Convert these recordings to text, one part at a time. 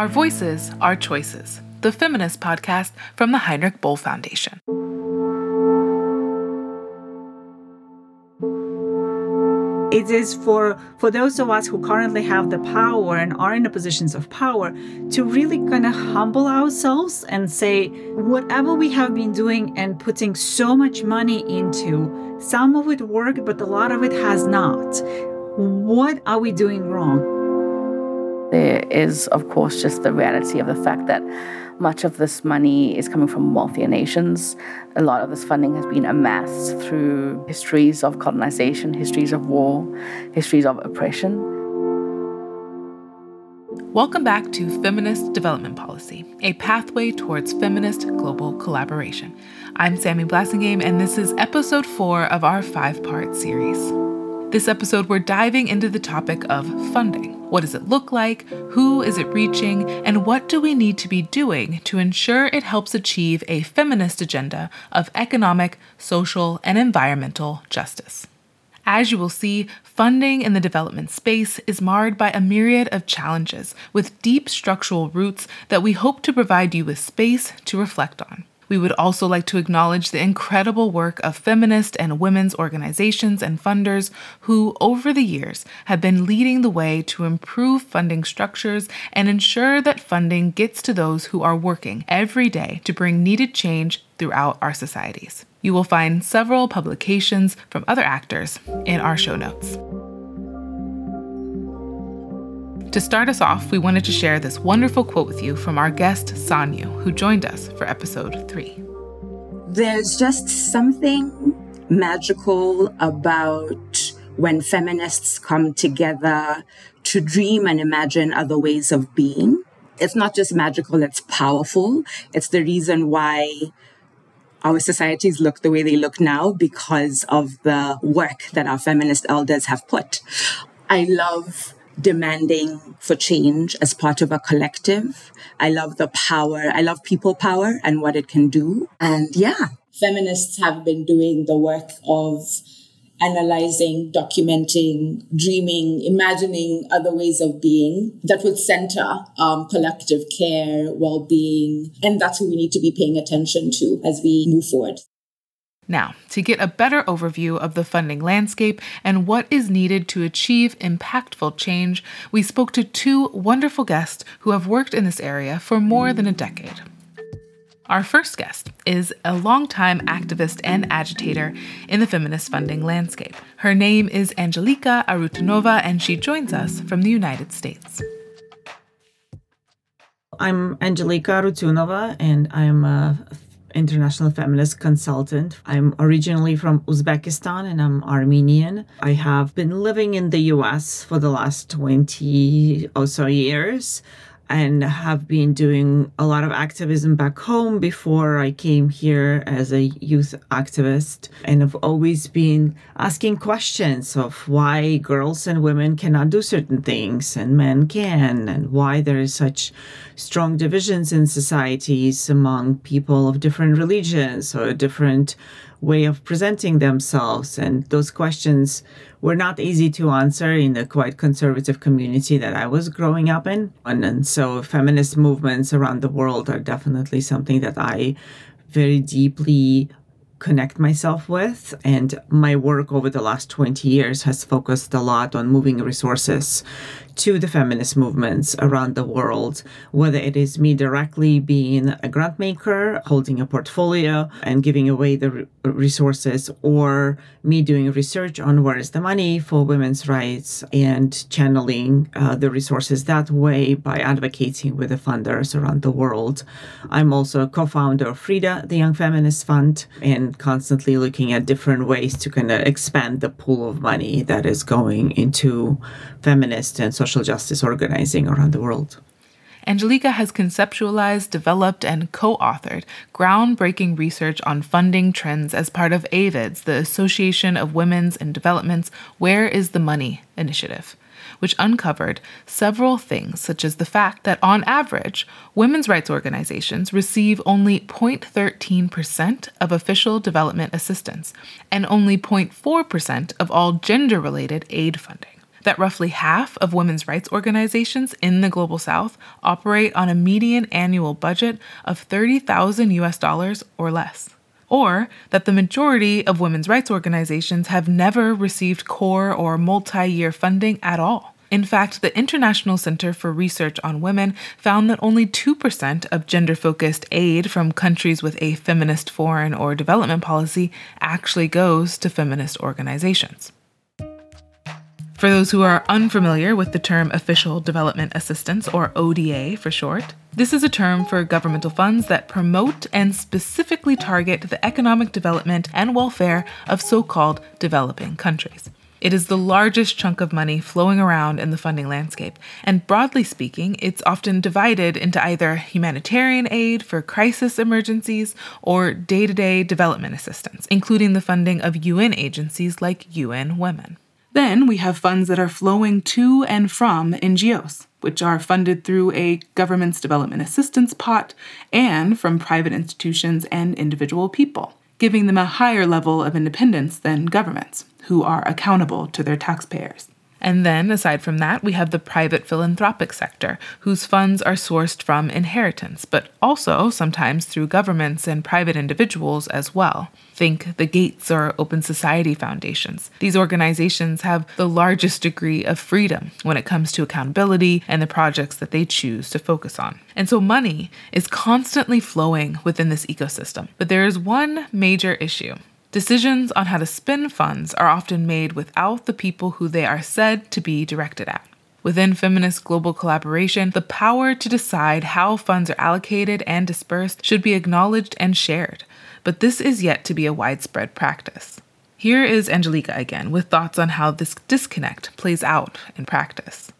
Our voices, our choices. The Feminist Podcast from the Heinrich Böll Foundation. It is for, for those of us who currently have the power and are in the positions of power to really kind of humble ourselves and say, whatever we have been doing and putting so much money into, some of it worked, but a lot of it has not. What are we doing wrong? There is, of course, just the reality of the fact that much of this money is coming from wealthier nations. A lot of this funding has been amassed through histories of colonization, histories of war, histories of oppression. Welcome back to Feminist Development Policy, a pathway towards feminist global collaboration. I'm Samie Blasingame, and this is episode four of our five part series. This episode, we're diving into the topic of funding. What does it look like? Who is it reaching? And what do we need to be doing to ensure it helps achieve a feminist agenda of economic, social, and environmental justice? As you will see, funding in the development space is marred by a myriad of challenges with deep structural roots that we hope to provide you with space to reflect on. We would also like to acknowledge the incredible work of feminist and women's organizations and funders who, over the years, have been leading the way to improve funding structures and ensure that funding gets to those who are working every day to bring needed change throughout our societies. You will find several publications from other actors in our show notes. To start us off, we wanted to share this wonderful quote with you from our guest, Sanyu, who joined us for episode three. There's just something magical about when feminists come together to dream and imagine other ways of being. It's not just magical, it's powerful. It's the reason why our societies look the way they look now because of the work that our feminist elders have put. I love demanding for change as part of a collective. I love the power. I love people power and what it can do. And yeah, feminists have been doing the work of analyzing, documenting, dreaming, imagining other ways of being that would center um, collective care, well being. And that's who we need to be paying attention to as we move forward. Now, to get a better overview of the funding landscape and what is needed to achieve impactful change, we spoke to two wonderful guests who have worked in this area for more than a decade. Our first guest is a longtime activist and agitator in the feminist funding landscape. Her name is Angelika Arutyunova, and she joins us from the United States. I'm Angelika Arutyunova, and I'm a international feminist consultant. I'm originally from Uzbekistan and I'm Armenian. I have been living in the US for the last 20 or so years and have been doing a lot of activism back home before I came here as a youth activist. And I've always been asking questions of why girls and women cannot do certain things and men can, and why there is such strong divisions in societies among people of different religions or different way of presenting themselves. And those questions were not easy to answer in the quite conservative community that I was growing up in. And, and so feminist movements around the world are definitely something that I very deeply connect myself with. And my work over the last 20 years has focused a lot on moving resources to the feminist movements around the world, whether it is me directly being a grant maker, holding a portfolio and giving away the resources, or me doing research on where is the money for women's rights and channeling uh, the resources that way by advocating with the funders around the world. I'm also a co founder of Frida, the Young Feminist Fund, and constantly looking at different ways to kind of expand the pool of money that is going into feminist and social justice organizing around the world. Angelika has conceptualized, developed, and co authored groundbreaking research on funding trends as part of AWID's, the Association of Women's and Development's Where is the Money initiative, which uncovered several things, such as the fact that on average, women's rights organizations receive only 0.13% of official development assistance and only 0.4% of all gender related aid funding. That roughly half of women's rights organizations in the global south operate on a median annual budget of 30,000 US dollars or less. Or that the majority of women's rights organizations have never received core or multi year funding at all. In fact, the International Center for Research on Women found that only 2% of gender focused aid from countries with a feminist foreign or development policy actually goes to feminist organizations. For those who are unfamiliar with the term Official Development Assistance, or ODA for short, this is a term for governmental funds that promote and specifically target the economic development and welfare of so called developing countries. It is the largest chunk of money flowing around in the funding landscape, and broadly speaking, it's often divided into either humanitarian aid for crisis emergencies or day to day development assistance, including the funding of UN agencies like UN Women. Then we have funds that are flowing to and from NGOs, which are funded through a government's development assistance pot and from private institutions and individual people, giving them a higher level of independence than governments, who are accountable to their taxpayers. And then, aside from that, we have the private philanthropic sector, whose funds are sourced from inheritance, but also sometimes through governments and private individuals as well. Think the Gates or Open Society Foundations. These organizations have the largest degree of freedom when it comes to accountability and the projects that they choose to focus on. And so money is constantly flowing within this ecosystem. But there is one major issue Decisions on how to spend funds are often made without the people who they are said to be directed at. Within feminist global collaboration, the power to decide how funds are allocated and dispersed should be acknowledged and shared, but this is yet to be a widespread practice. Here is Angelika again with thoughts on how this disconnect plays out in practice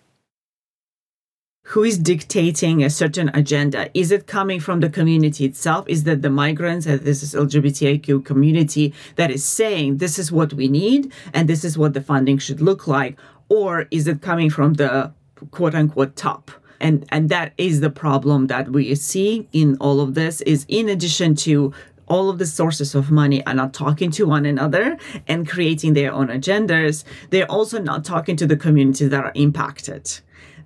who is dictating a certain agenda? Is it coming from the community itself? Is that the migrants and this is LGBTIQ community that is saying this is what we need and this is what the funding should look like? Or is it coming from the quote unquote top? And and that is the problem that we see in all of this is in addition to all of the sources of money are not talking to one another and creating their own agendas. They're also not talking to the communities that are impacted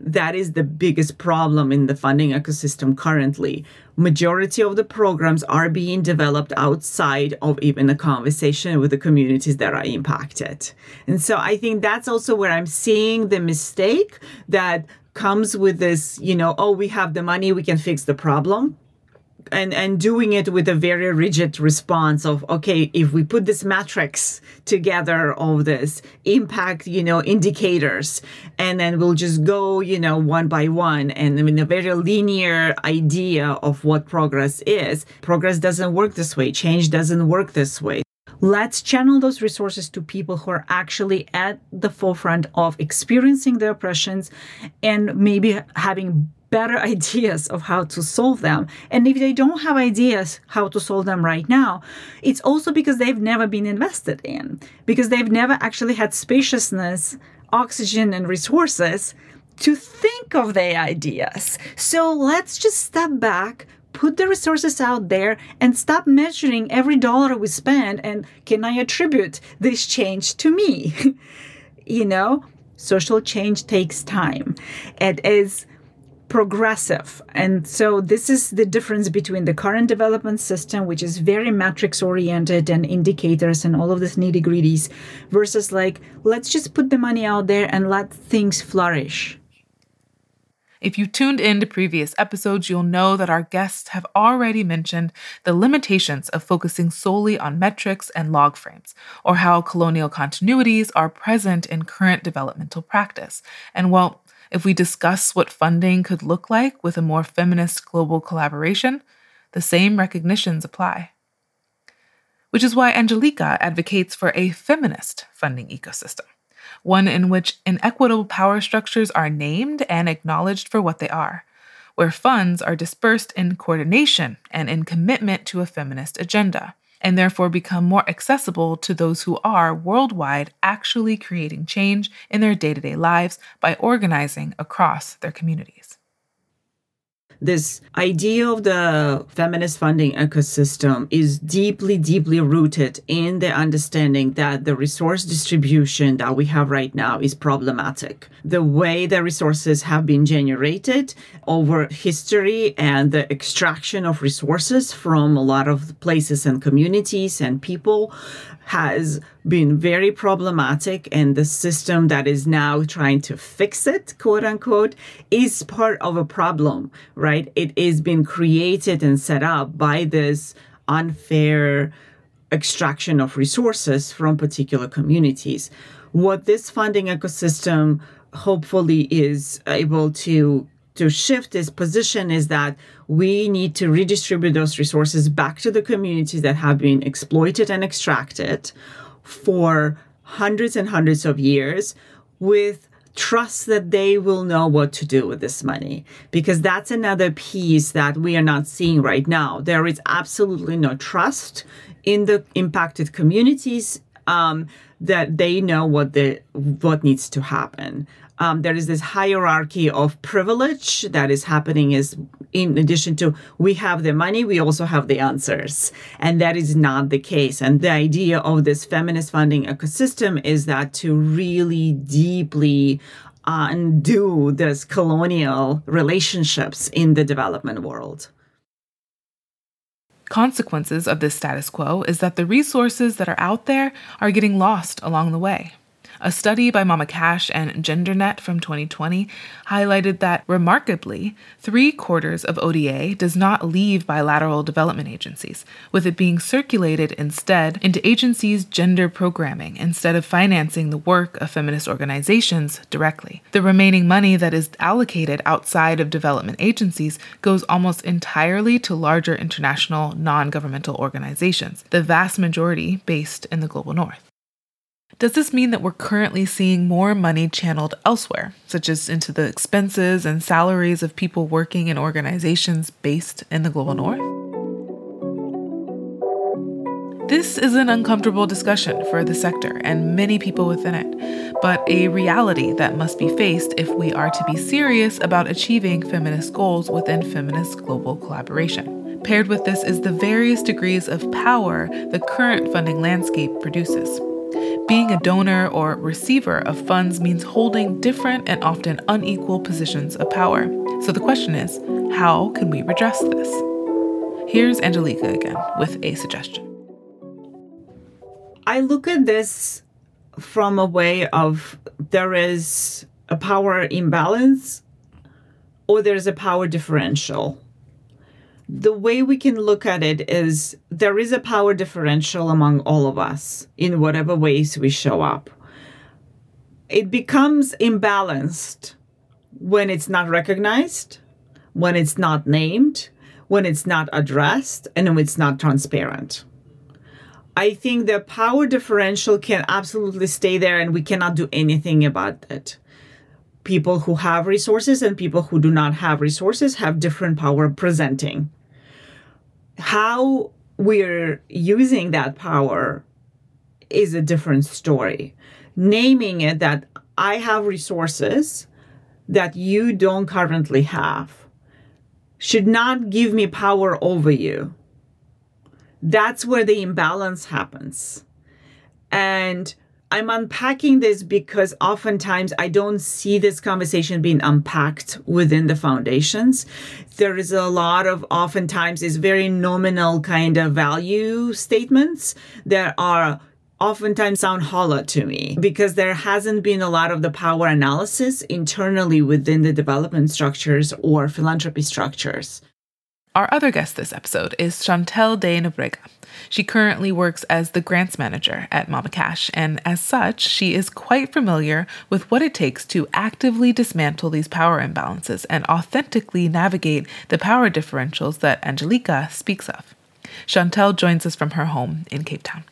that is the biggest problem in the funding ecosystem currently. Majority of the programs are being developed outside of even a conversation with the communities that are impacted. And so i think that's also where i'm seeing the mistake that comes with this you know oh we have the money we can fix the problem and and doing it with a very rigid response of okay if we put this matrix together of this impact you know indicators and then we'll just go you know one by one and in a very linear idea of what progress is progress doesn't work this way change doesn't work this way. Let's channel those resources to people who are actually at the forefront of experiencing the oppressions and maybe having better ideas of how to solve them. And if they don't have ideas how to solve them right now, it's also because they've never been invested in, because they've never actually had spaciousness, oxygen, and resources to think of their ideas. So let's just step back, put the resources out there and stop measuring every dollar we spend and can I attribute this change to me? you know, social change takes time. It is progressive. And so this is the difference between the current development system, which is very matrix oriented and indicators and all of this nitty gritties, versus like, let's just put the money out there and let things flourish. If you tuned in to previous episodes, you'll know that our guests have already mentioned the limitations of focusing solely on metrics and log frames, or how colonial continuities are present in current developmental practice. And well, if we discuss what funding could look like with a more feminist global collaboration, the same recognitions apply. Which is why Angelika advocates for a feminist funding ecosystem, one in which inequitable power structures are named and acknowledged for what they are, where funds are dispersed in coordination and in commitment to a feminist agenda and therefore become more accessible to those who are worldwide actually creating change in their day to day lives by organizing across their communities. This idea of the feminist funding ecosystem is deeply, deeply rooted in the understanding that the resource distribution that we have right now is problematic. The way the resources have been generated over history and the extraction of resources from a lot of places and communities and people has been very problematic and the system that is now trying to fix it quote unquote is part of a problem right? It is being created and set up by this unfair extraction of resources from particular communities. What this funding ecosystem hopefully is able to to shift its position is that we need to redistribute those resources back to the communities that have been exploited and extracted for hundreds and hundreds of years with trust that they will know what to do with this money. Because that's another piece that we are not seeing right now. There is absolutely no trust in the impacted communities um, that they know what the what needs to happen um, there is this hierarchy of privilege that is happening is in addition to we have the money we also have the answers. And that is not the case. And the idea of this feminist funding ecosystem is that to really deeply undo this colonial relationships in the development world. Consequences of this status quo is that the resources that are out there are getting lost along the way. A study by Mama Cash and GenderNet from 2020 highlighted that, remarkably, three quarters of ODA does not leave bilateral development agencies, with it being circulated instead into agencies' gender programming instead of financing the work of feminist organizations directly. The remaining money that is allocated outside of development agencies goes almost entirely to larger international non governmental organizations, the vast majority based in the global north. Does this mean that we're currently seeing more money channeled elsewhere, such as into the expenses and salaries of people working in organizations based in the global north? This is an uncomfortable discussion for the sector and many people within it, but a reality that must be faced if we are to be serious about achieving feminist goals within feminist global collaboration. Paired with this is the various degrees of power the current funding landscape produces. Being a donor or receiver of funds means holding different and often unequal positions of power. So the question is how can we redress this? Here's Angelika again with a suggestion. I look at this from a way of there is a power imbalance or there's a power differential the way we can look at it is there is a power differential among all of us in whatever ways we show up. It becomes imbalanced when it's not recognized, when it's not named, when it's not addressed, and when it's not transparent. I think the power differential can absolutely stay there and we cannot do anything about it people who have resources and people who do not have resources have different power presenting. How we're using that power is a different story. Naming it that I have resources that you don't currently have should not give me power over you. That's where the imbalance happens. And I'm unpacking this because oftentimes I don't see this conversation being unpacked within the foundations. There is a lot of oftentimes is very nominal kind of value statements that are oftentimes sound hollow to me because there hasn't been a lot of the power analysis internally within the development structures or philanthropy structures. Our other guest this episode is Chantelle de Nobrega. She currently works as the grants manager at Mama Cash, and as such, she is quite familiar with what it takes to actively dismantle these power imbalances and authentically navigate the power differentials that Angelica speaks of. Chantelle joins us from her home in Cape Town.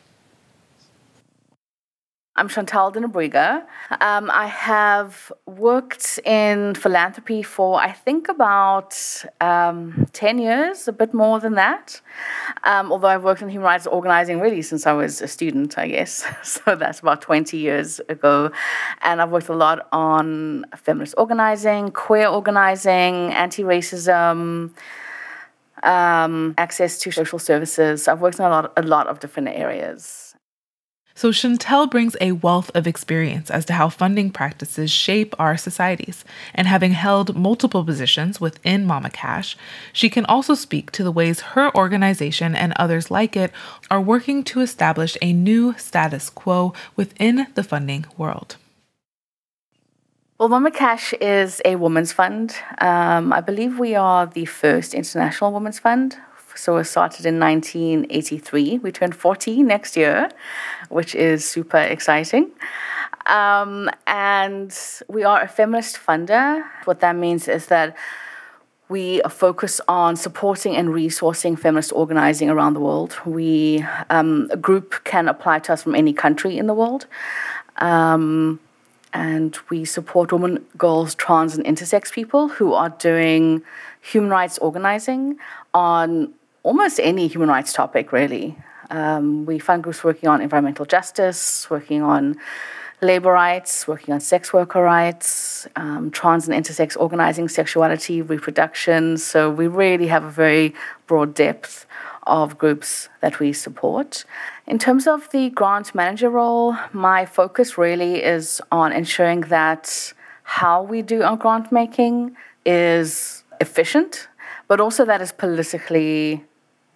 I'm Chantelle de Nobrega. Um, I have worked in philanthropy for, I think, about um, 10 years, a bit more than that. Um, although I've worked in human rights organizing really since I was a student, I guess. so that's about 20 years ago. And I've worked a lot on feminist organizing, queer organizing, anti racism. Um, access to social services. I've worked in a lot, a lot of different areas. So, Chantelle brings a wealth of experience as to how funding practices shape our societies. And having held multiple positions within Mama Cash, she can also speak to the ways her organization and others like it are working to establish a new status quo within the funding world. Well, Mama Cash is a women's fund. Um, I believe we are the first international women's fund so it started in 1983. We turn 40 next year, which is super exciting. Um, and we are a feminist funder. What that means is that we focus on supporting and resourcing feminist organizing around the world. We um, a group can apply to us from any country in the world. Um, and we support women, girls, trans, and intersex people who are doing human rights organizing on almost any human rights topic, really. Um, we fund groups working on environmental justice, working on labor rights, working on sex worker rights, um, trans and intersex organizing, sexuality, reproduction. So we really have a very broad depth of groups that we support. In terms of the grant manager role, my focus really is on ensuring that how we do our grant making is efficient, but also that is politically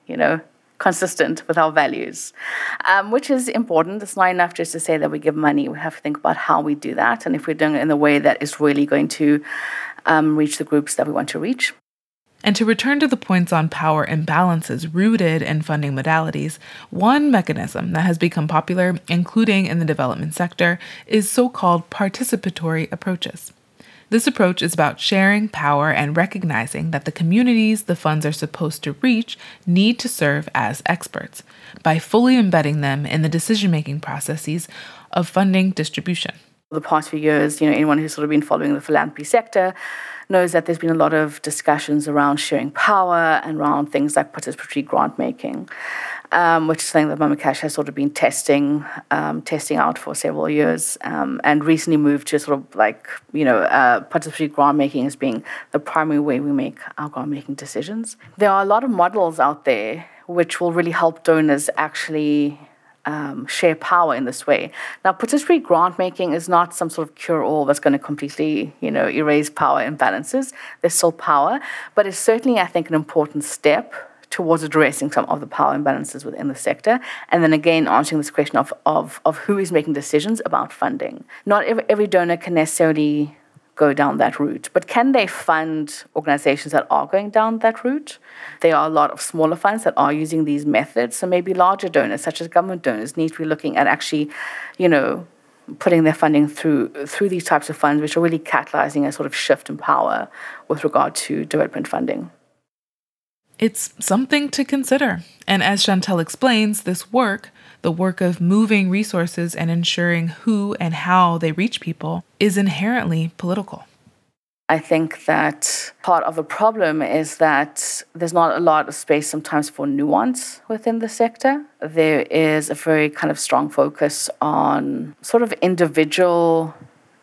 you know, consistent with our values, um, which is important. It's not enough just to say that we give money. We have to think about how we do that and if we're doing it in a way that is really going to um, reach the groups that we want to reach. And to return to the points on power imbalances rooted in funding modalities, one mechanism that has become popular, including in the development sector, is so called participatory approaches. This approach is about sharing power and recognizing that the communities the funds are supposed to reach need to serve as experts by fully embedding them in the decision making processes of funding distribution. The past few years, you know, anyone who's sort of been following the philanthropy sector knows that there's been a lot of discussions around sharing power and around things like participatory grant making um, which is something that Mama Cash has sort of been testing, um, testing out for several years, um, and recently moved to sort of like you know uh, participatory grant making as being the primary way we make our grant making decisions. There are a lot of models out there which will really help donors actually um, share power in this way. Now, participatory grant making is not some sort of cure all that's going to completely, you know, erase power imbalances. There's still power, but it's certainly, I think, an important step towards addressing some of the power imbalances within the sector. And then again, answering this question of, of, of who is making decisions about funding. Not every, every donor can necessarily go down that route, but can they fund organizations that are going down that route? There are a lot of smaller funds that are using these methods. So maybe larger donors, such as government donors, need to be looking at actually, you know, putting their funding through through these types of funds, which are really catalyzing a sort of shift in power with regard to development funding. It's something to consider. And as Chantelle explains, this work, the work of moving resources and ensuring who and how they reach people, is inherently political. I think that part of the problem is that there's not a lot of space sometimes for nuance within the sector. There is a very kind of strong focus on sort of individual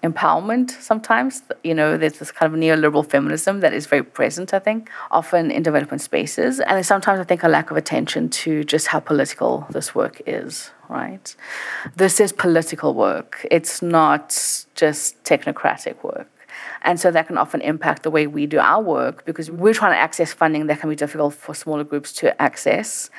empowerment sometimes. You know, there's this kind of neoliberal feminism that is very present, I think, often in development spaces. And sometimes, I think, a lack of attention to just how political this work is, right? This is political work, it's not just technocratic work. And so that can often impact the way we do our work because we're trying to access funding that can be difficult for smaller groups to access.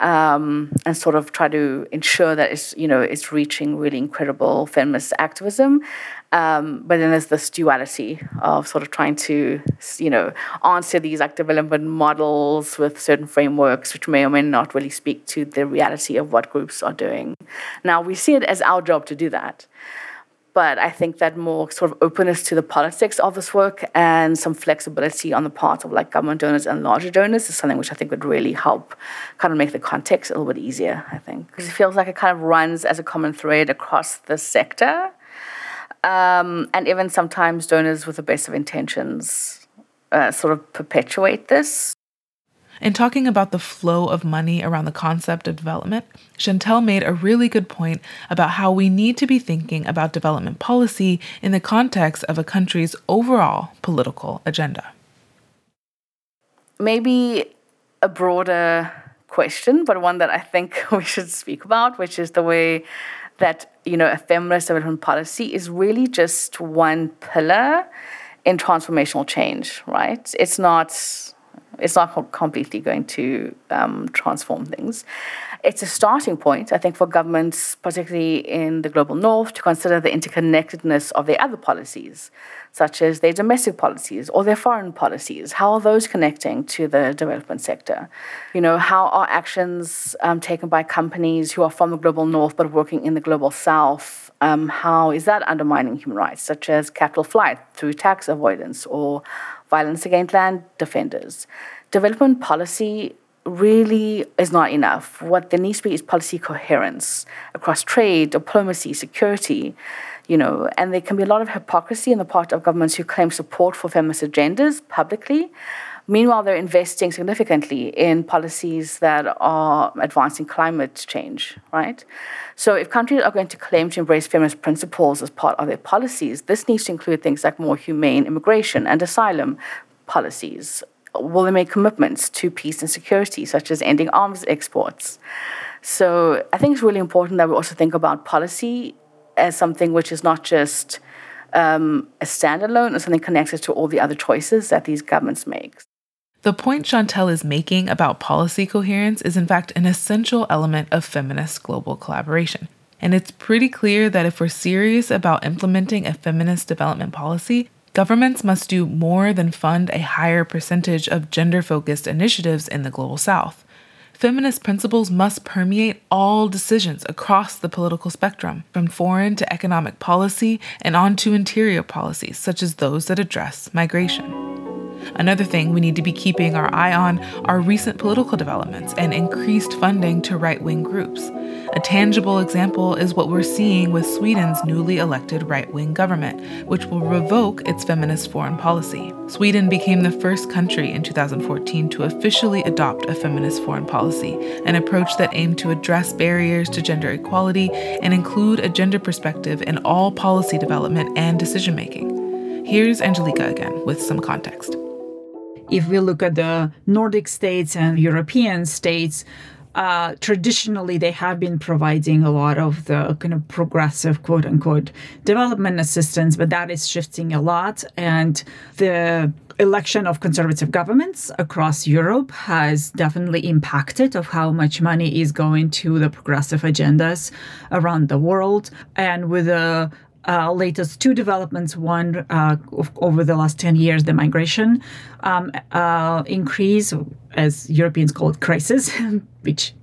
Um, and sort of try to ensure that it's you know it's reaching really incredible feminist activism um, but then there's this duality of sort of trying to, you know, answer these like development models with certain frameworks, which may or may not really speak to the reality of what groups are doing. Now we see it as our job to do that, But I think that more sort of openness to the politics of this work and some flexibility on the part of like government donors and larger donors is something which I think would really help kind of make the context a little bit easier, I think. Because it feels like it kind of runs as a common thread across the sector. Um, and even sometimes donors with the best of intentions uh, sort of perpetuate this. In talking about the flow of money around the concept of development, Chantelle made a really good point about how we need to be thinking about development policy in the context of a country's overall political agenda. Maybe a broader question, but one that I think we should speak about, which is the way that you know a feminist development policy is really just one pillar in transformational change, right? It's not it's not completely going to um, transform things. It's a starting point, I think, for governments, particularly in the global north, to consider the interconnectedness of their other policies, such as their domestic policies or their foreign policies. How are those connecting to the development sector? You know, how are actions um, taken by companies who are from the global north but working in the global south? Um, how is that undermining human rights, such as capital flight through tax avoidance or violence against land defenders. Development policy really is not enough. What there needs to be is policy coherence across trade, diplomacy, security, you know, and there can be a lot of hypocrisy on the part of governments who claim support for feminist agendas publicly, Meanwhile, they're investing significantly in policies that are advancing climate change, right? So, if countries are going to claim to embrace feminist principles as part of their policies, this needs to include things like more humane immigration and asylum policies. Will they make commitments to peace and security, such as ending arms exports? So, I think it's really important that we also think about policy as something which is not just um, a standalone or something connected to all the other choices that these governments make. The point Chantelle is making about policy coherence is, in fact, an essential element of feminist global collaboration. And it's pretty clear that if we're serious about implementing a feminist development policy, governments must do more than fund a higher percentage of gender focused initiatives in the global south. Feminist principles must permeate all decisions across the political spectrum, from foreign to economic policy and on to interior policies, such as those that address migration. Another thing we need to be keeping our eye on are recent political developments and increased funding to right wing groups. A tangible example is what we're seeing with Sweden's newly elected right wing government, which will revoke its feminist foreign policy. Sweden became the first country in 2014 to officially adopt a feminist foreign policy, an approach that aimed to address barriers to gender equality and include a gender perspective in all policy development and decision making. Here's Angelika again with some context. If we look at the Nordic states and European states, uh, traditionally they have been providing a lot of the kind of progressive quote unquote development assistance, but that is shifting a lot. And the election of conservative governments across Europe has definitely impacted of how much money is going to the progressive agendas around the world. And with the uh, latest two developments. One uh, over the last 10 years, the migration um, uh, increase, as Europeans call it, crisis, which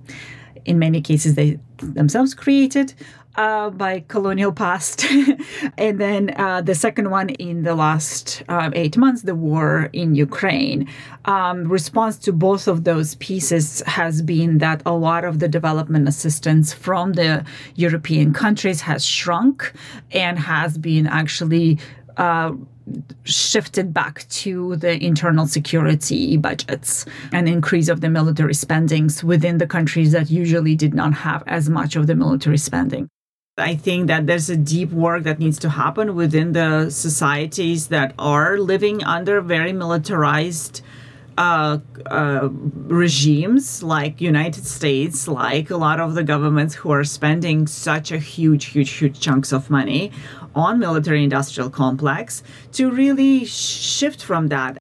in many cases they themselves created uh, by colonial past. and then uh, the second one in the last uh, eight months, the war in Ukraine. Um, response to both of those pieces has been that a lot of the development assistance from the European countries has shrunk and has been actually uh, shifted back to the internal security budgets and increase of the military spendings within the countries that usually did not have as much of the military spending. I think that there's a deep work that needs to happen within the societies that are living under very militarized uh, uh, regimes like United States, like a lot of the governments who are spending such a huge, huge, huge chunks of money on military industrial complex to really shift from that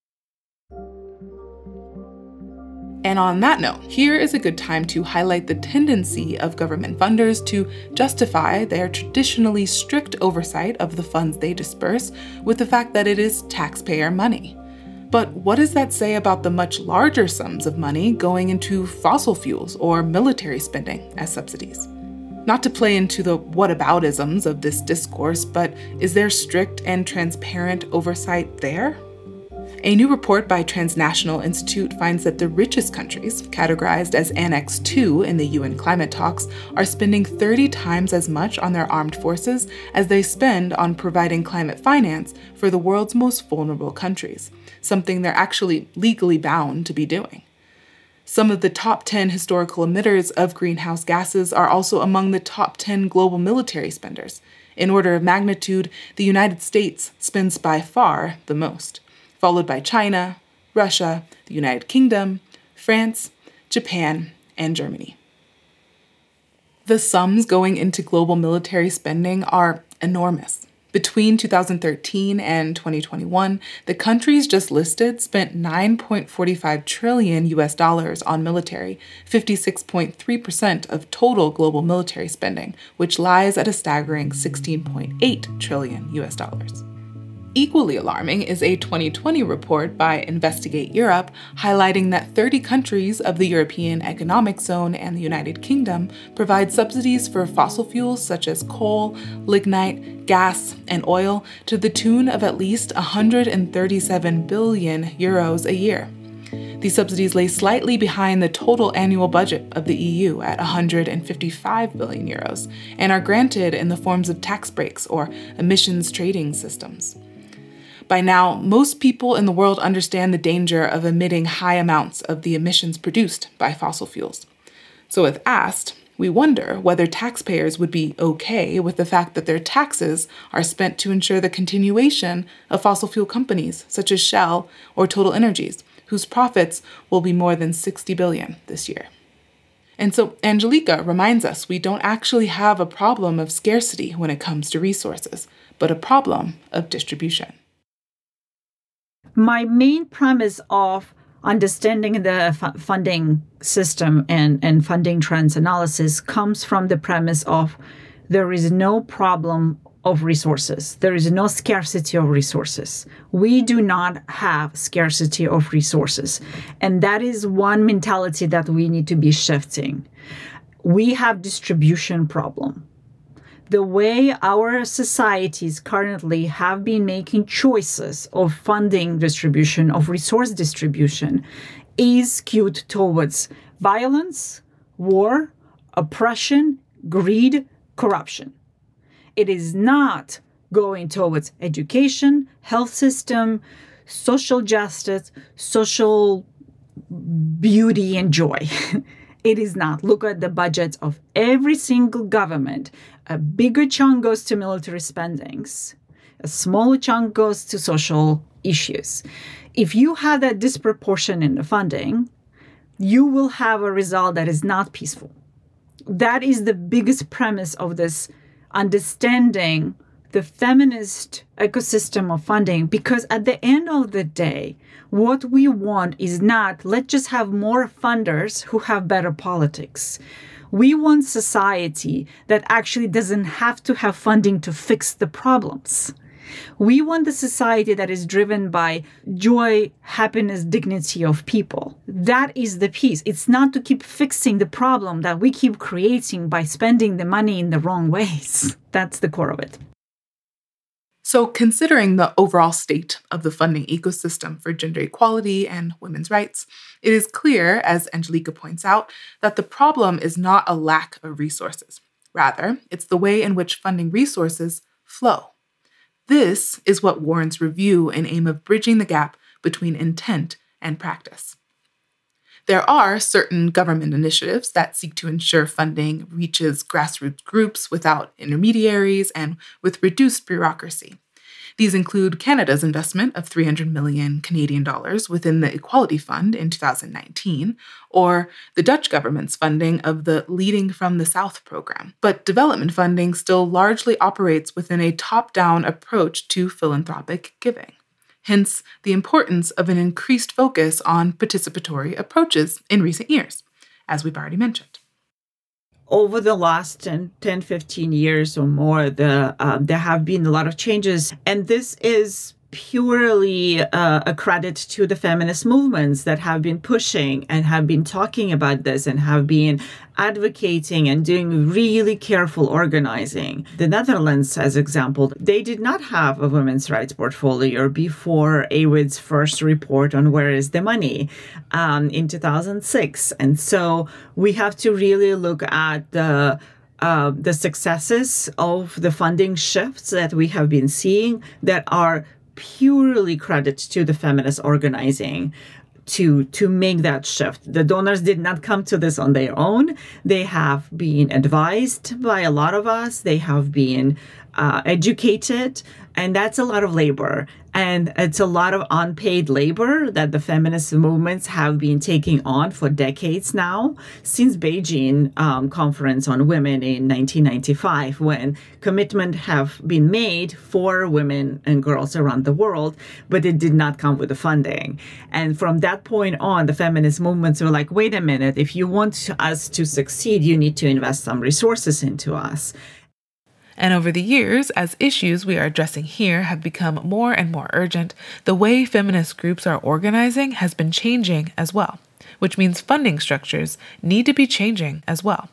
And on that note, here is a good time to highlight the tendency of government funders to justify their traditionally strict oversight of the funds they disperse with the fact that it is taxpayer money. But what does that say about the much larger sums of money going into fossil fuels or military spending as subsidies? Not to play into the whataboutisms of this discourse, but is there strict and transparent oversight there? A new report by Transnational Institute finds that the richest countries, categorized as Annex II in the UN climate talks, are spending 30 times as much on their armed forces as they spend on providing climate finance for the world's most vulnerable countries, something they're actually legally bound to be doing. Some of the top 10 historical emitters of greenhouse gases are also among the top 10 global military spenders. In order of magnitude, the United States spends by far the most followed by China, Russia, the United Kingdom, France, Japan, and Germany. The sums going into global military spending are enormous. Between 2013 and 2021, the countries just listed spent 9.45 trillion US dollars on military, 56.3% of total global military spending, which lies at a staggering 16.8 trillion US dollars. Equally alarming is a 2020 report by Investigate Europe highlighting that 30 countries of the European Economic Zone and the United Kingdom provide subsidies for fossil fuels such as coal, lignite, gas, and oil to the tune of at least 137 billion euros a year. These subsidies lay slightly behind the total annual budget of the EU at 155 billion euros and are granted in the forms of tax breaks or emissions trading systems. By now, most people in the world understand the danger of emitting high amounts of the emissions produced by fossil fuels. So, if asked, we wonder whether taxpayers would be okay with the fact that their taxes are spent to ensure the continuation of fossil fuel companies such as Shell or Total Energies, whose profits will be more than 60 billion this year. And so Angelika reminds us we don't actually have a problem of scarcity when it comes to resources, but a problem of distribution my main premise of understanding the f- funding system and, and funding trends analysis comes from the premise of there is no problem of resources. There is no scarcity of resources. We do not have scarcity of resources. And that is one mentality that we need to be shifting. We have distribution problem the way our societies currently have been making choices of funding distribution, of resource distribution, is skewed towards violence, war, oppression, greed, corruption. It is not going towards education, health system, social justice, social beauty and joy. it is not. Look at the budgets of every single government a bigger chunk goes to military spendings, a smaller chunk goes to social issues. If you have that disproportion in the funding, you will have a result that is not peaceful. That is the biggest premise of this understanding the feminist ecosystem of funding because at the end of the day, what we want is not let's just have more funders who have better politics. We want society that actually doesn't have to have funding to fix the problems. We want the society that is driven by joy, happiness, dignity of people. That is the piece. It's not to keep fixing the problem that we keep creating by spending the money in the wrong ways. That's the core of it. So, considering the overall state of the funding ecosystem for gender equality and women's rights, it is clear, as Angelika points out, that the problem is not a lack of resources. Rather, it's the way in which funding resources flow. This is what warrants review in aim of bridging the gap between intent and practice. There are certain government initiatives that seek to ensure funding reaches grassroots groups without intermediaries and with reduced bureaucracy. These include Canada's investment of 300 million Canadian dollars within the Equality Fund in 2019, or the Dutch government's funding of the Leading from the South program. But development funding still largely operates within a top down approach to philanthropic giving hence the importance of an increased focus on participatory approaches in recent years, as we've already mentioned. Over the last 10, 10 15 years or more, the, um, there have been a lot of changes. And this is purely uh, a credit to the feminist movements that have been pushing and have been talking about this and have been advocating and doing really careful organizing. The Netherlands, as example, they did not have a women's rights portfolio before AWID's first report on where is the money um, in 2006. And so we have to really look at the uh, the successes of the funding shifts that we have been seeing that are purely credit to the feminist organizing to to make that shift. The donors did not come to this on their own. They have been advised by a lot of us. They have been uh, educated, and that's a lot of labor. And it's a lot of unpaid labor that the feminist movements have been taking on for decades now, since Beijing um, Conference on Women in 1995, when commitment have been made for women and girls around the world, but it did not come with the funding. And from that point on, the feminist movements were like, wait a minute, if you want us to succeed, you need to invest some resources into us. And over the years, as issues we are addressing here have become more and more urgent, the way feminist groups are organizing has been changing as well, which means funding structures need to be changing as well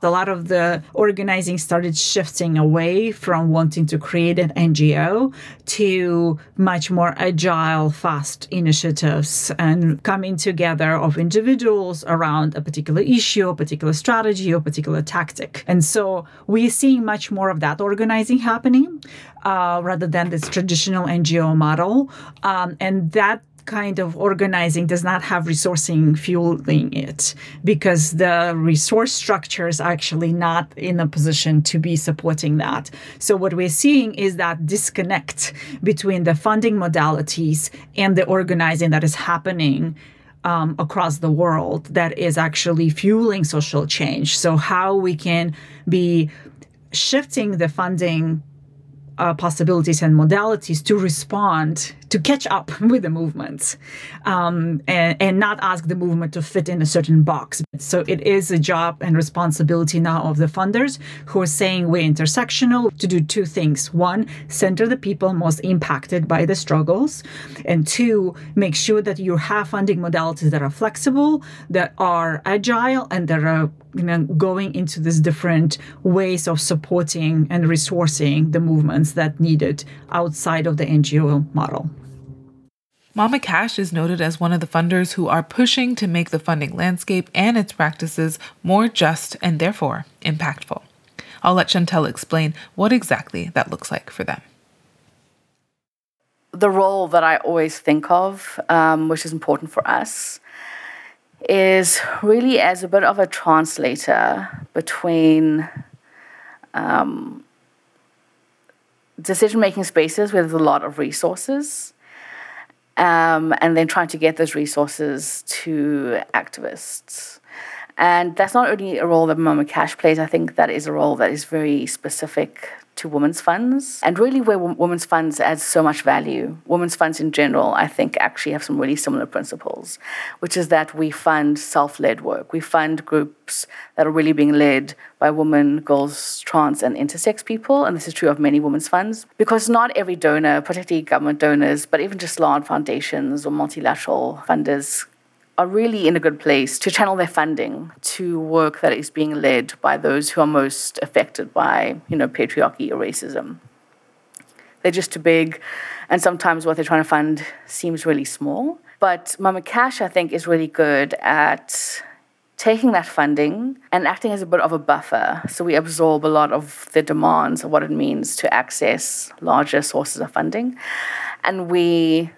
a lot of the organizing started shifting away from wanting to create an NGO to much more agile, fast initiatives and coming together of individuals around a particular issue, a particular strategy, or particular tactic. And so we're seeing much more of that organizing happening uh, rather than this traditional NGO model. Um, and that kind of organizing does not have resourcing fueling it because the resource structure is actually not in a position to be supporting that. So, what we're seeing is that disconnect between the funding modalities and the organizing that is happening. Um, across the world that is actually fueling social change. So, how we can be shifting the funding uh, possibilities and modalities to respond to catch up with the movements um, and, and not ask the movement to fit in a certain box. So it is a job and responsibility now of the funders who are saying we're intersectional to do two things. One, center the people most impacted by the struggles. And two, make sure that you have funding modalities that are flexible, that are agile, and that are you know, going into these different ways of supporting and resourcing the movements that needed outside of the NGO model. Mama Cash is noted as one of the funders who are pushing to make the funding landscape and its practices more just and therefore impactful. I'll let Chantelle explain what exactly that looks like for them. The role that I always think of, um, which is important for us, is really as a bit of a translator between um, decision making spaces there's a lot of resources um, and then trying to get those resources to activists. And that's not only a role that Mama Cash plays, I think that is a role that is very specific to women's funds and really where women's funds adds so much value. Women's funds in general, I think, actually have some really similar principles, which is that we fund self led work. We fund groups that are really being led by women, girls, trans, and intersex people. And this is true of many women's funds because not every donor, particularly government donors, but even just large foundations or multilateral funders, are really in a good place to channel their funding to work that is being led by those who are most affected by, you know, patriarchy or racism. They're just too big, and sometimes what they're trying to fund seems really small. But Mama Cash, I think, is really good at taking that funding and acting as a bit of a buffer. So we absorb a lot of the demands of what it means to access larger sources of funding. And we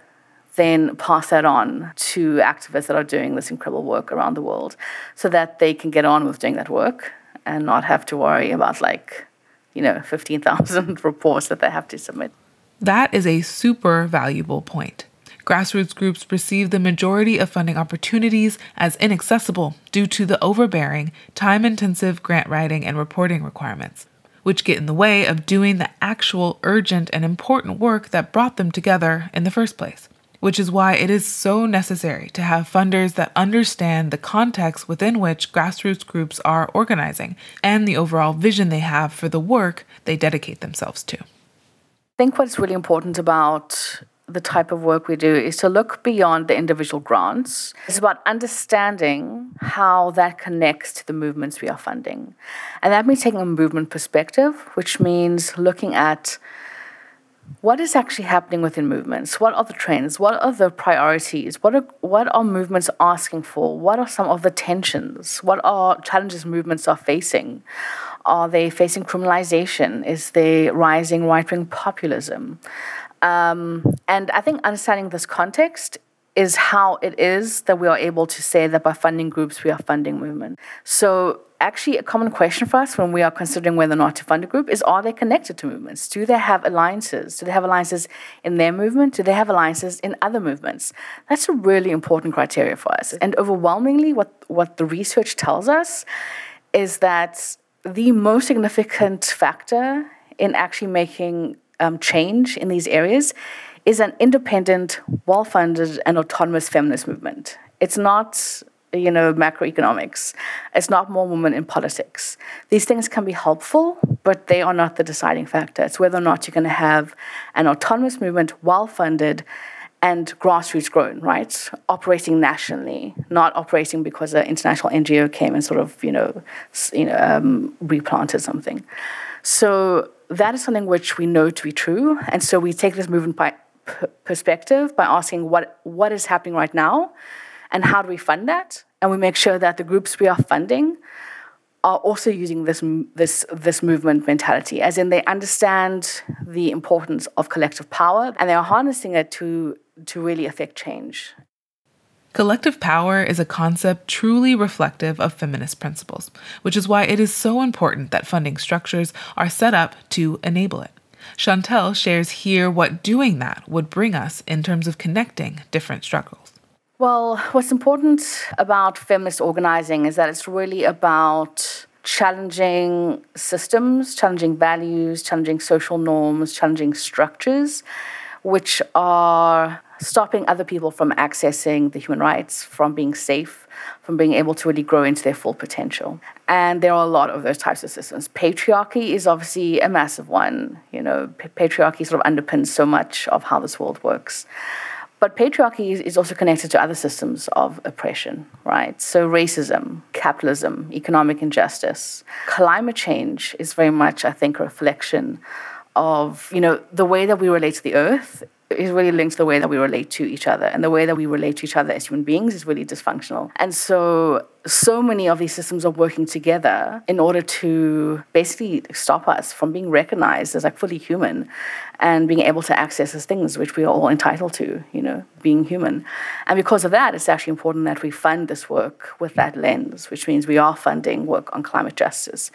then pass that on to activists that are doing this incredible work around the world so that they can get on with doing that work and not have to worry about like, you know, 15,000 reports that they have to submit. That is a super valuable point. Grassroots groups perceive the majority of funding opportunities as inaccessible due to the overbearing, time intensive grant writing and reporting requirements, which get in the way of doing the actual urgent and important work that brought them together in the first place which is why it is so necessary to have funders that understand the context within which grassroots groups are organizing and the overall vision they have for the work they dedicate themselves to. I think what's really important about the type of work we do is to look beyond the individual grants. It's about understanding how that connects to the movements we are funding. And that means taking a movement perspective, which means looking at what is actually happening within movements? What are the trends? What are the priorities? What are what are movements asking for? What are some of the tensions? What are challenges movements are facing? Are they facing criminalization? Is there rising right wing populism? Um, and I think understanding this context is how it is that we are able to say that by funding groups, we are funding movement. So, actually, a common question for us when we are considering whether or not to fund a group is are they connected to movements? Do they have alliances? Do they have alliances in their movement? Do they have alliances in other movements? That's a really important criteria for us. And overwhelmingly, what, what the research tells us is that the most significant factor in actually making um, change in these areas is an independent, well funded, and autonomous feminist movement. It's not you know, macroeconomics. It's not more women in politics. These things can be helpful, but they are not the deciding factor. It's whether or not you're going to have an autonomous movement, well funded, and grassroots grown, right? Operating nationally, not operating because an international NGO came and sort of, you know, you know, um, replanted something. So that is something which we know to be true, and so we take this movement by perspective by asking what what is happening right now, and how do we fund that, and we make sure that the groups we are funding are also using this this this movement mentality, as in they understand the importance of collective power and they are harnessing it to to really affect change. Collective power is a concept truly reflective of feminist principles, which is why it is so important that funding structures are set up to enable it. Chantelle shares here what doing that would bring us in terms of connecting different struggles. Well, what's important about feminist organizing is that it's really about challenging systems, challenging values, challenging social norms, challenging structures, which are stopping other people from accessing the human rights, from being safe, from being able to really grow into their full potential. And there are a lot of those types of systems. Patriarchy is obviously a massive one. You know, patriarchy sort of underpins so much of how this world works. But patriarchy is also connected to other systems of oppression, right? So, racism, capitalism, economic injustice, climate change is very much, I think, a reflection of you know the way that we relate to the earth is really linked to the way that we relate to each other. And the way that we relate to each other as human beings is really dysfunctional. And so, so many of these systems are working together in order to basically stop us from being recognized as like fully human and being able to access these things which we are all entitled to, you know, being human. And because of that, it's actually important that we fund this work with that lens, which means we are funding work on climate justice.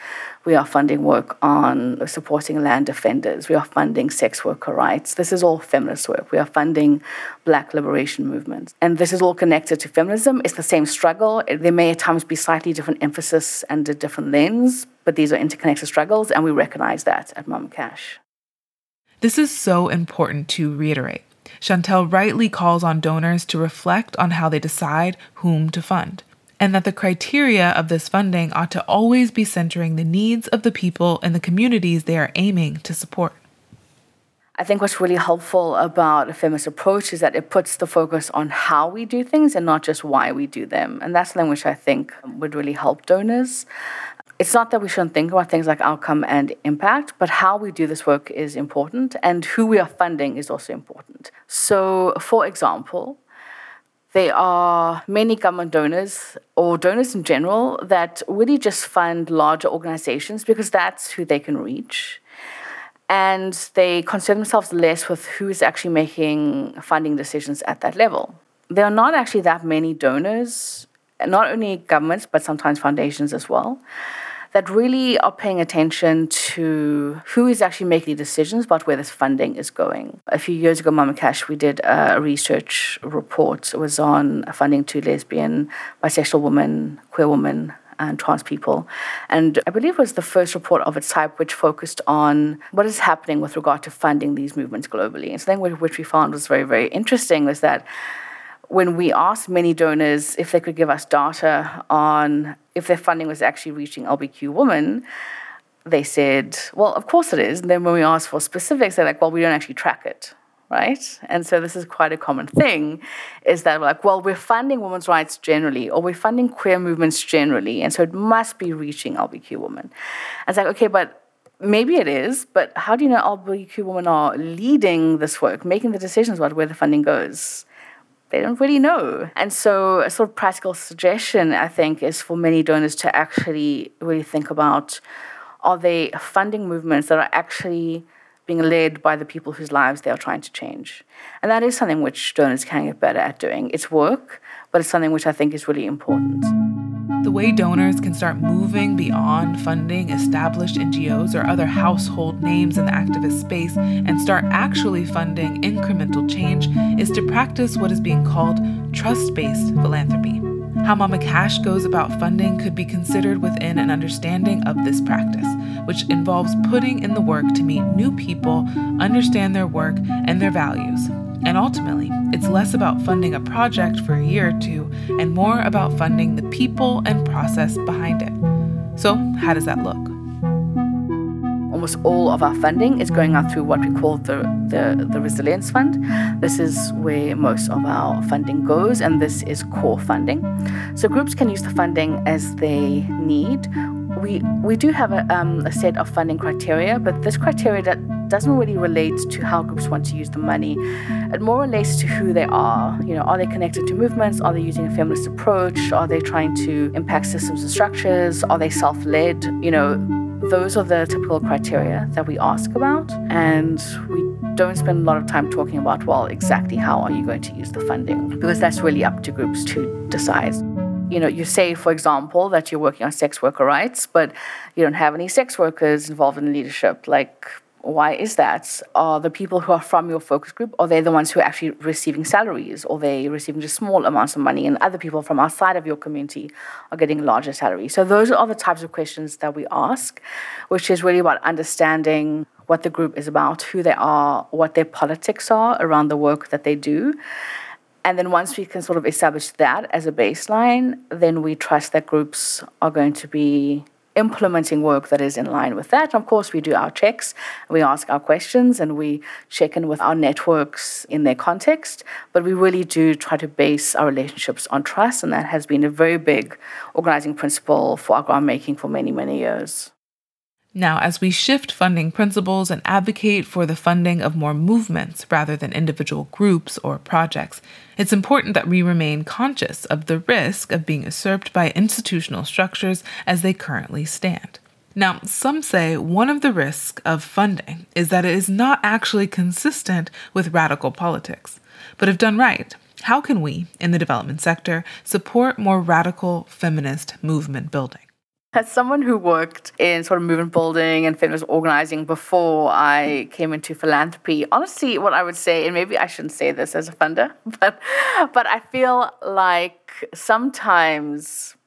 We are funding work on supporting land defenders. We are funding sex worker rights. This is all feminist work. We are funding black liberation movements. And this is all connected to feminism. It's the same struggle. There may times be slightly different emphasis and a different lens, but these are interconnected struggles, and we recognize that at Mama Cash. This is so important to reiterate. Chantelle rightly calls on donors to reflect on how they decide whom to fund, and that the criteria of this funding ought to always be centering the needs of the people and the communities they are aiming to support. I think what's really helpful about a feminist approach is that it puts the focus on how we do things and not just why we do them. And that's something which I think would really help donors it's not that we shouldn't think about things like outcome and impact, but how we do this work is important, and who we are funding is also important. So, for example, there are many government donors or donors in general that really just fund larger organizations because that's who they can reach. And they concern themselves less with who is actually making funding decisions at that level. There are not actually that many donors, not only governments, but sometimes foundations as well that really are paying attention to who is actually making decisions about where this funding is going. A few years ago, Mama Cash, we did a research report. It was on funding to lesbian, bisexual women, queer women, and trans people. And I believe it was the first report of its type which focused on what is happening with regard to funding these movements globally. And something which we found was very, very interesting was that when we asked many donors if they could give us data on if their funding was actually reaching LBQ women, they said, well, of course it is. And then when we asked for specifics, they're like, well, we don't actually track it right? And so this is quite a common thing, is that like, well, we're funding women's rights generally, or we're funding queer movements generally, and so it must be reaching LGBTQ women. And it's like, okay, but maybe it is, but how do you know LGBTQ women are leading this work, making the decisions about where the funding goes? They don't really know. And so, a sort of practical suggestion, I think, is for many donors to actually really think about are they funding movements that are actually being led by the people whose lives they are trying to change. And that is something which donors can get better at doing. It's work, but it's something which I think is really important. The way donors can start moving beyond funding established NGOs or other household names in the activist space and start actually funding incremental change is to practice what is being called trust based philanthropy. How Mama Cash goes about funding could be considered within an understanding of this practice, which involves putting in the work to meet new people, understand their work and their values. And ultimately, it's less about funding a project for a year or two and more about funding the people and process behind it. So, how does that look? Almost all of our funding is going out through what we call the, the, the Resilience Fund. This is where most of our funding goes, and this is core funding. So groups can use the funding as they need. We, we do have a, um, a set of funding criteria, but this criteria that doesn't really relate to how groups want to use the money. It more relates to who they are. You know, are they connected to movements? Are they using a feminist approach? Are they trying to impact systems and structures? Are they self-led? You know, those are the typical criteria that we ask about, and we don't spend a lot of time talking about, well, exactly how are you going to use the funding, because that's really up to groups to decide. You know, you say, for example, that you're working on sex worker rights, but you don't have any sex workers involved in leadership. Like, why is that? Are the people who are from your focus group, are they the ones who are actually receiving salaries? Or they receiving just small amounts of money? And other people from outside of your community are getting larger salaries. So those are the types of questions that we ask, which is really about understanding what the group is about, who they are, what their politics are around the work that they do. And then once we can sort of establish that as a baseline, then we trust that groups are going to be implementing work that is in line with that. Of course, we do our checks, we ask our questions, and we check in with our networks in their context. But we really do try to base our relationships on trust, and that has been a very big organizing principle for our grant making for many, many years. Now, as we shift funding principles and advocate for the funding of more movements rather than individual groups or projects, it's important that we remain conscious of the risk of being usurped by institutional structures as they currently stand. Now, some say one of the risks of funding is that it is not actually consistent with radical politics. But if done right, how can we, in the development sector, support more radical feminist movement building? As someone who worked in sort of movement building and feminist organizing before I came into philanthropy, honestly, what I would say, and maybe I shouldn't say this as a funder, but but I feel like sometimes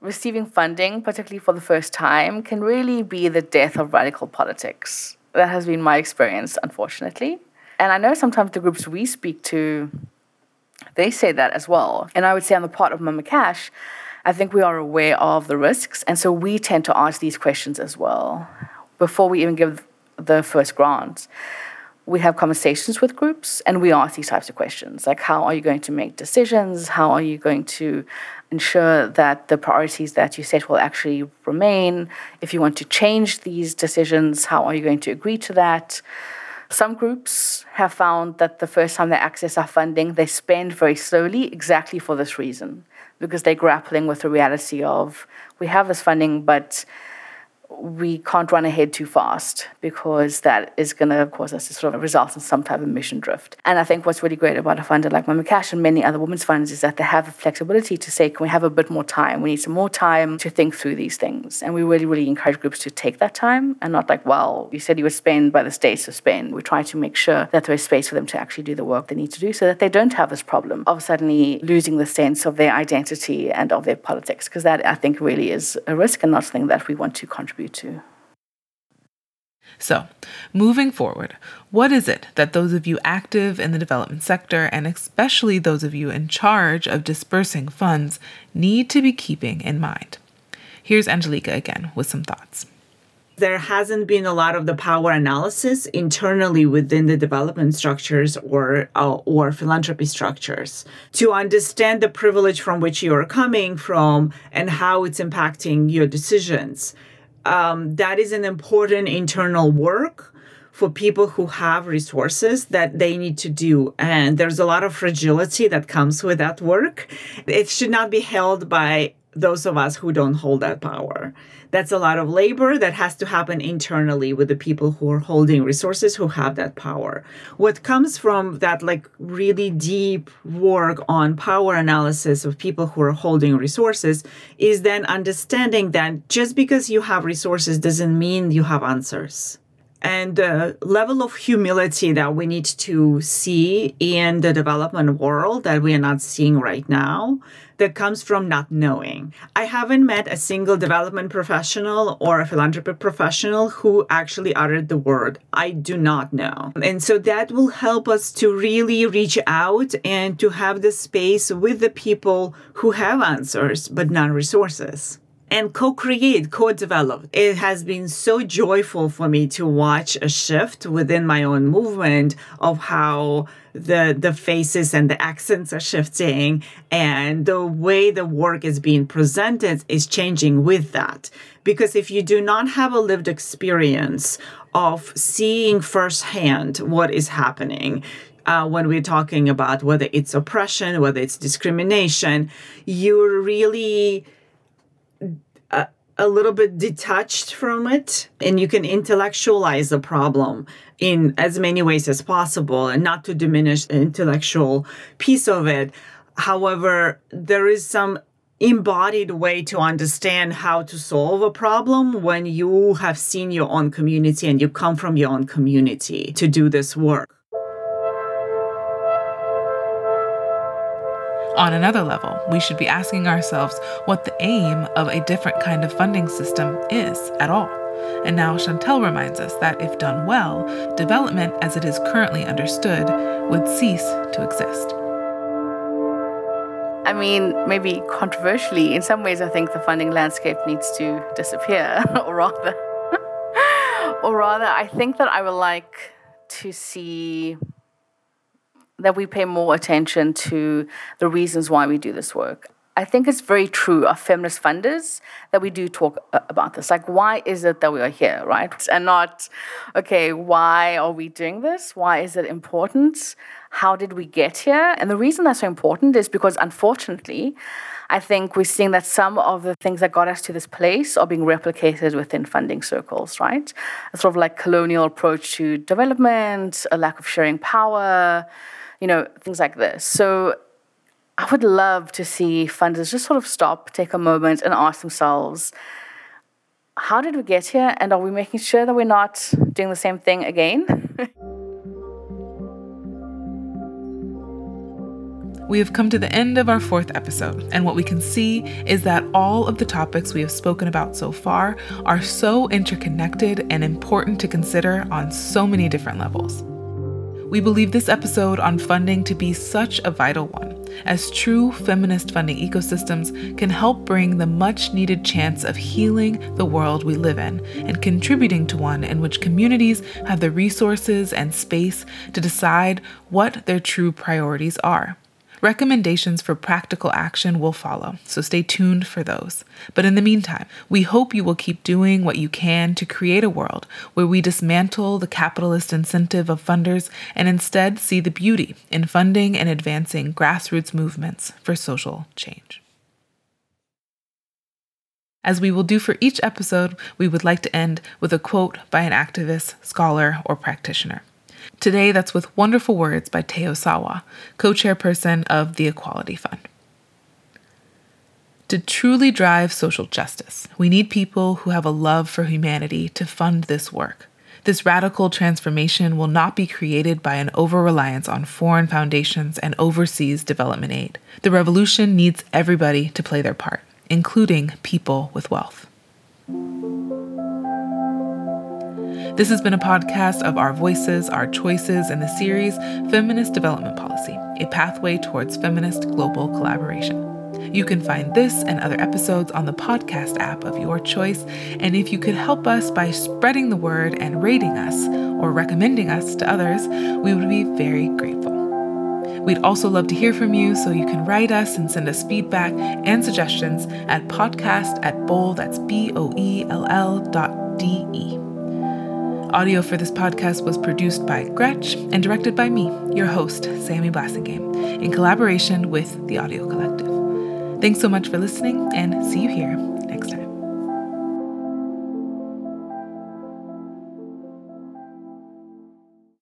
receiving funding, particularly for the first time, can really be the death of radical politics. That has been my experience, unfortunately. And I know sometimes the groups we speak to, they say that as well. And I would say on the part of Mama Cash, I think we are aware of the risks, and so we tend to ask these questions as well before we even give the first grant. We have conversations with groups and we ask these types of questions like, how are you going to make decisions? How are you going to ensure that the priorities that you set will actually remain? If you want to change these decisions, how are you going to agree to that? Some groups have found that the first time they access our funding, they spend very slowly exactly for this reason because they're grappling with the reality of we have this funding, but we can't run ahead too fast because that is going to cause us to sort of result in some type of mission drift. And I think what's really great about a funder like Mama Cash and many other women's funds is that they have the flexibility to say, can we have a bit more time? We need some more time to think through these things. And we really, really encourage groups to take that time and not like, well, you said you would spend by the state, so spend. We try to make sure that there is space for them to actually do the work they need to do so that they don't have this problem of suddenly losing the sense of their identity and of their politics, because that I think really is a risk and not something that we want to contribute to. So, moving forward, what is it that those of you active in the development sector, and especially those of you in charge of dispersing funds, need to be keeping in mind? Here's Angelika again with some thoughts. there hasn't been a lot of the power analysis internally within the development structures or uh, or philanthropy structures to understand the privilege from which you are coming from and how it's impacting your decisions. Um, that is an important internal work for people who have resources that they need to do. And there's a lot of fragility that comes with that work. It should not be held by those of us who don't hold that power. That's a lot of labor that has to happen internally with the people who are holding resources who have that power. What comes from that, like, really deep work on power analysis of people who are holding resources is then understanding that just because you have resources doesn't mean you have answers and the level of humility that we need to see in the development world that we are not seeing right now that comes from not knowing. I haven't met a single development professional or a philanthropy professional who actually uttered the word, I do not know. And so that will help us to really reach out and to have the space with the people who have answers but not resources and co-create, co-develop. It has been so joyful for me to watch a shift within my own movement of how the the faces and the accents are shifting and the way the work is being presented is changing with that. Because if you do not have a lived experience of seeing firsthand what is happening, uh, when we're talking about whether it's oppression, whether it's discrimination, you're really a little bit detached from it and you can intellectualize the problem in as many ways as possible and not to diminish the intellectual piece of it. However there is some embodied way to understand how to solve a problem when you have seen your own community and you come from your own community to do this work On another level, we should be asking ourselves what the aim of a different kind of funding system is at all. And now Chantelle reminds us that if done well, development as it is currently understood would cease to exist. I mean, maybe controversially, in some ways, I think the funding landscape needs to disappear, or rather, or rather, I think that I would like to see that we pay more attention to the reasons why we do this work. I think it's very true of feminist funders that we do talk uh, about this. Like, why is it that we are here, right? And not, okay, why are we doing this? Why is it important? How did we get here? And the reason that's so important is because, unfortunately, I think we're seeing that some of the things that got us to this place are being replicated within funding circles, right? A sort of like colonial approach to development, a lack of sharing power you know, things like this. So I would love to see funders just sort of stop, take a moment, and ask themselves, how did we get here? And are we making sure that we're not doing the same thing again? We have come to the end of our fourth episode, and what we can see is that all of the topics we have spoken about so far are so interconnected and important to consider on so many different levels. We believe this episode on funding to be such a vital one, as true feminist funding ecosystems can help bring the much needed chance of healing the world we live in and contributing to one in which communities have the resources and space to decide what their true priorities are. Recommendations for practical action will follow, so stay tuned for those. But in the meantime, we hope you will keep doing what you can to create a world where we dismantle the capitalist incentive of funders and instead see the beauty in funding and advancing grassroots movements for social change. As we will do for each episode, we would like to end with a quote by an activist, scholar, or practitioner. Today, that's with wonderful words by Theo Sowa, co chairperson of the Equality Fund. To truly drive social justice, we need people who have a love for humanity to fund this work. This radical transformation will not be created by an over reliance on foreign foundations and overseas development aid. The revolution needs everybody to play their part, including people with wealth. This has been a podcast of our voices, our choices in the series Feminist Development Policy, a pathway towards feminist global collaboration. You can find this and other episodes on the podcast app of your choice. And if you could help us by spreading the word and rating us or recommending us to others, we would be very grateful. We'd also love to hear from you, so you can write us and send us feedback and suggestions at podcast at boll, that's B-O-E-L-L dot D-E. Audio for this podcast was produced by Grettch and directed by me, your host, Samie Blasingame, in collaboration with the Audio Collective. Thanks so much for listening, and see you here next time.